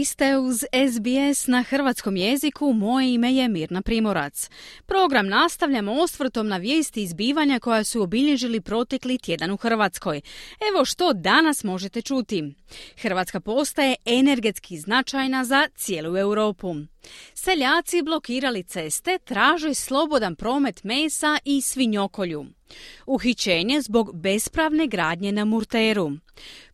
Vi ste uz SBS na hrvatskom jeziku, moje ime je Mirna Primorac. Program nastavljamo osvrtom na vijesti izbivanja koja su obilježili protekli tjedan u Hrvatskoj. Evo što danas možete čuti. Hrvatska postaje energetski značajna za cijelu Europu. Seljaci blokirali ceste, traže slobodan promet mesa i svinjokolju. Uhićenje zbog bespravne gradnje na Murteru.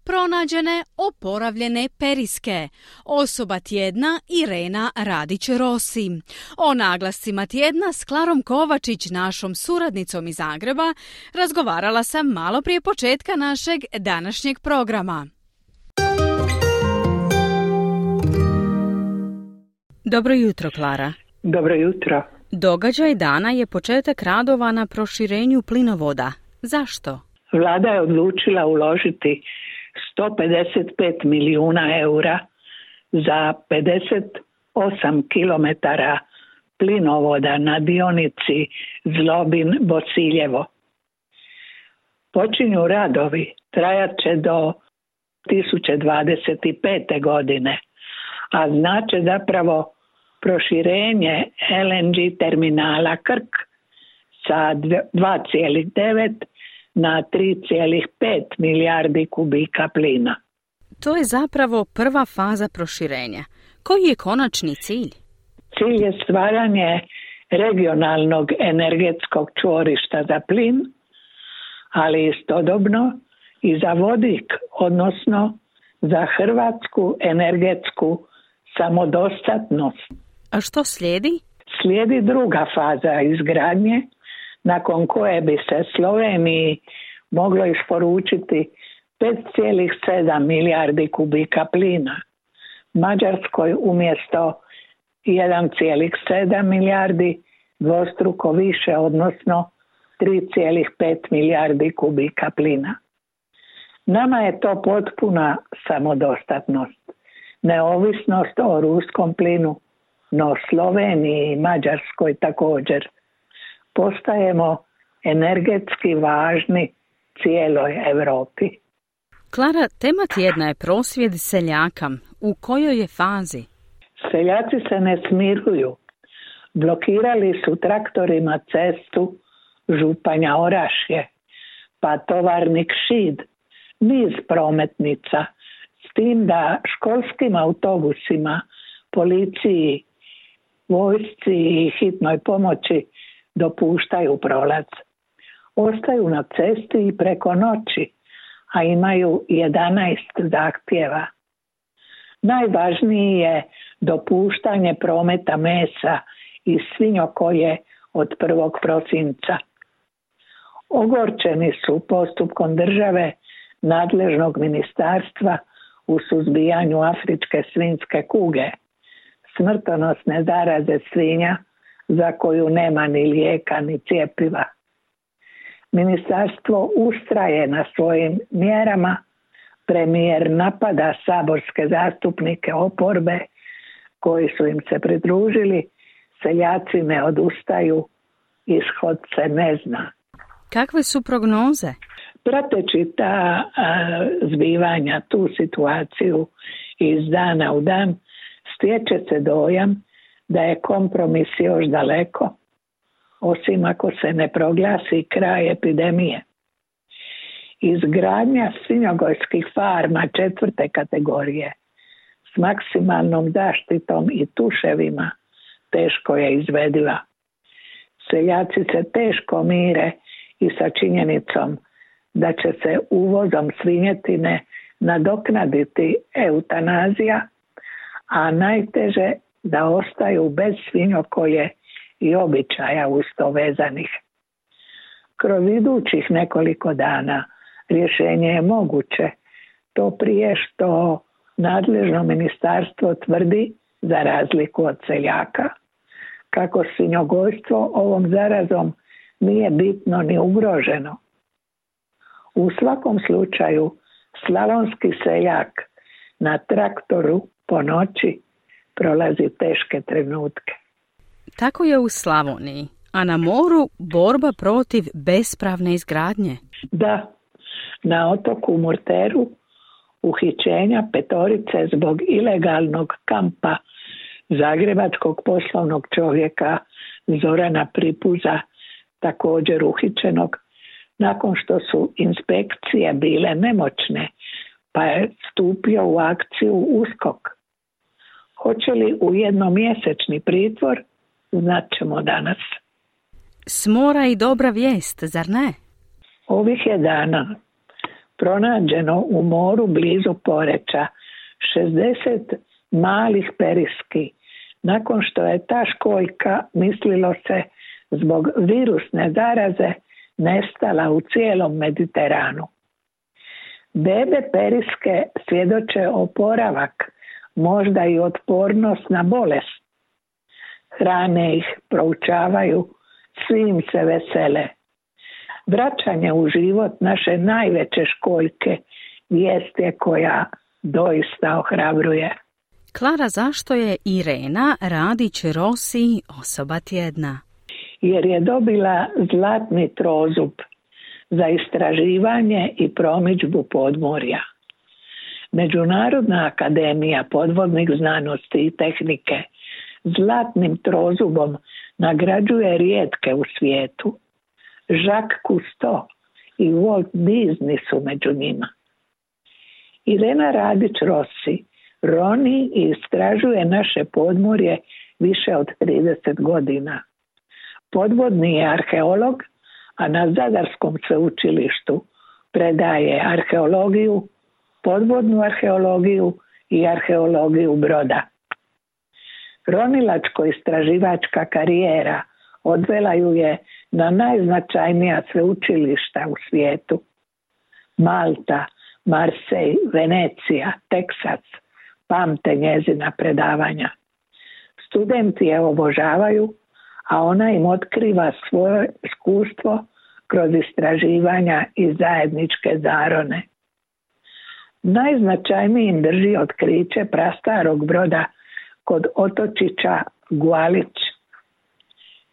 Pronađene oporavljene periske. Osoba tjedna Irena Radić-Rosi. O naglascima tjedna s Klarom Kovačić, našom suradnicom iz Zagreba, razgovarala sam malo prije početka našeg današnjeg programa. Dobro jutro, Klara. Dobro jutro. Događaj dana je početak radova na proširenju plinovoda. Zašto? Vlada je odlučila uložiti 155 milijuna eura za 58 kilometara plinovoda na dionici Zlobin-Bosiljevo. Počinju radovi, trajat će do 2025. godine, a znače zapravo proširenje LNG terminala Krk sa 2,9 na 3,5 milijardi kubika plina. To je zapravo prva faza proširenja. Koji je konačni cilj? Cilj je stvaranje regionalnog energetskog čvorišta za plin, ali istodobno i za vodik, odnosno za hrvatsku energetsku samodostatnost. A što slijedi? Slijedi druga faza izgradnje nakon koje bi se Sloveniji moglo isporučiti 5,7 milijardi kubika plina. Mađarskoj umjesto 1,7 milijardi dvostruko više, odnosno 3,5 milijardi kubika plina. Nama je to potpuna samodostatnost, neovisnost o ruskom plinu, no Sloveniji i Mađarskoj također postajemo energetski važni cijeloj Europi. Klara, tema tjedna je prosvjed seljaka. U kojoj je fazi? Seljaci se ne smiruju. Blokirali su traktorima cestu Županja Orašje, pa tovarnik Šid, niz prometnica, s tim da školskim autobusima, policiji, vojsci i hitnoj pomoći dopuštaju prolaz. Ostaju na cesti i preko noći, a imaju 11 zahtjeva. Najvažniji je dopuštanje prometa mesa i svinjokoje od 1. prosinca. Ogorčeni su postupkom države nadležnog ministarstva u suzbijanju afričke svinske kuge, smrtonosne zaraze svinja za koju nema ni lijeka ni cjepiva. Ministarstvo ustraje na svojim mjerama, premijer napada saborske zastupnike oporbe koji su im se pridružili, seljaci ne odustaju, ishod se ne zna. Kakve su prognoze? Prateći ta zbivanja, tu situaciju iz dana u dan, stječe se dojam da je kompromis još daleko, osim ako se ne proglasi kraj epidemije. Izgradnja svinjogojskih farma četvrte kategorije s maksimalnom zaštitom i tuševima teško je izvediva. Seljaci se teško mire i sa činjenicom da će se uvozom svinjetine nadoknaditi eutanazija, a najteže da ostaju bez svinjokoje i običaja usto vezanih. Kroz idućih nekoliko dana rješenje je moguće, to prije što nadležno ministarstvo tvrdi, za razliku od seljaka, kako svinjogojstvo ovom zarazom nije bitno ni ugroženo. U svakom slučaju slavonski seljak na traktoru po noći prolazi teške trenutke. Tako je u Slavoniji. A na moru borba protiv bespravne izgradnje? Da, na otoku Murteru uhićenja petorice zbog ilegalnog kampa zagrebačkog poslovnog čovjeka Zorana Pripuza, također uhićenog, nakon što su inspekcije bile nemoćne, pa je stupio u akciju uskok. Hoće li u jednomjesečni pritvor, znat ćemo danas. Smora i dobra vijest, zar ne? Ovih je dana pronađeno u moru blizu Poreća 60 malih periski. Nakon što je ta školjka, mislilo se, zbog virusne zaraze nestala u cijelom Mediteranu. Bebe periske svjedoče oporavak, možda i otpornost na bolest. Hrane ih, proučavaju, svim se vesele. Vraćanje u život naše najveće školjke vijest je koja doista ohrabruje. Klara, zašto je Irena Radić Rosi osoba tjedna? Jer je dobila zlatni trozub za istraživanje i promičbu podmorja. Međunarodna akademija podvodnih znanosti i tehnike zlatnim trozubom nagrađuje rijetke u svijetu. Jacques Cousteau i Walt Disney su među njima. Irena Radić Rossi roni i istražuje naše podmorje više od 30 godina. Podvodni je arheolog, a na Zadarskom sveučilištu predaje arheologiju, podvodnu arheologiju i arheologiju broda. Ronilačko-istraživačka karijera odvela ju je na najznačajnija sveučilišta u svijetu. Malta, Marsej, Venecija, Teksas pamte njezina predavanja. Studenti je obožavaju, a ona im otkriva svoje iskustvo kroz istraživanja i zajedničke zarone. Najznačajnijim drži otkriće prastarog broda kod otočića Gualić.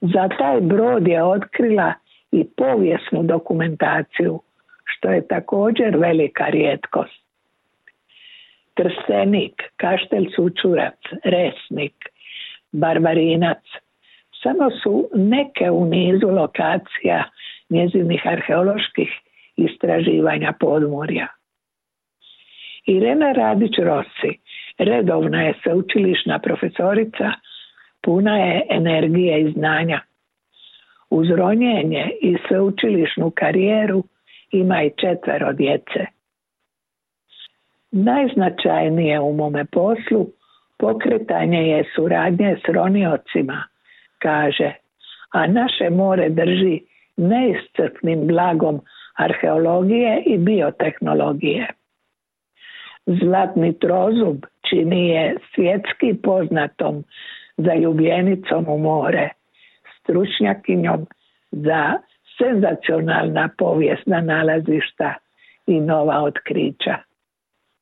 Za taj brod je otkrila i povijesnu dokumentaciju, što je također velika rijetkost. Trstenik, Kaštel Sučurac, Resnik, Barbarinac, samo su neke u nizu lokacija njezinih arheoloških istraživanja podmorja. Irena Radić-Rossi redovna je sveučilišna profesorica, puna je energije i znanja. Uz ronjenje i sveučilišnu karijeru ima i četvero djece. Najznačajnije u mome poslu pokretanje je suradnje s roniocima, kaže, a naše more drži neiscrpnim blagom arheologije i biotehnologije. Zlatni trozub čini je svjetski poznatom zaljubljenicom u more, stručnjakinjom za senzacionalna povijesna nalazišta i nova otkrića.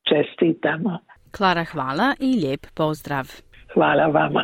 Čestitamo. Klara, hvala i lijep pozdrav. Hvala vama.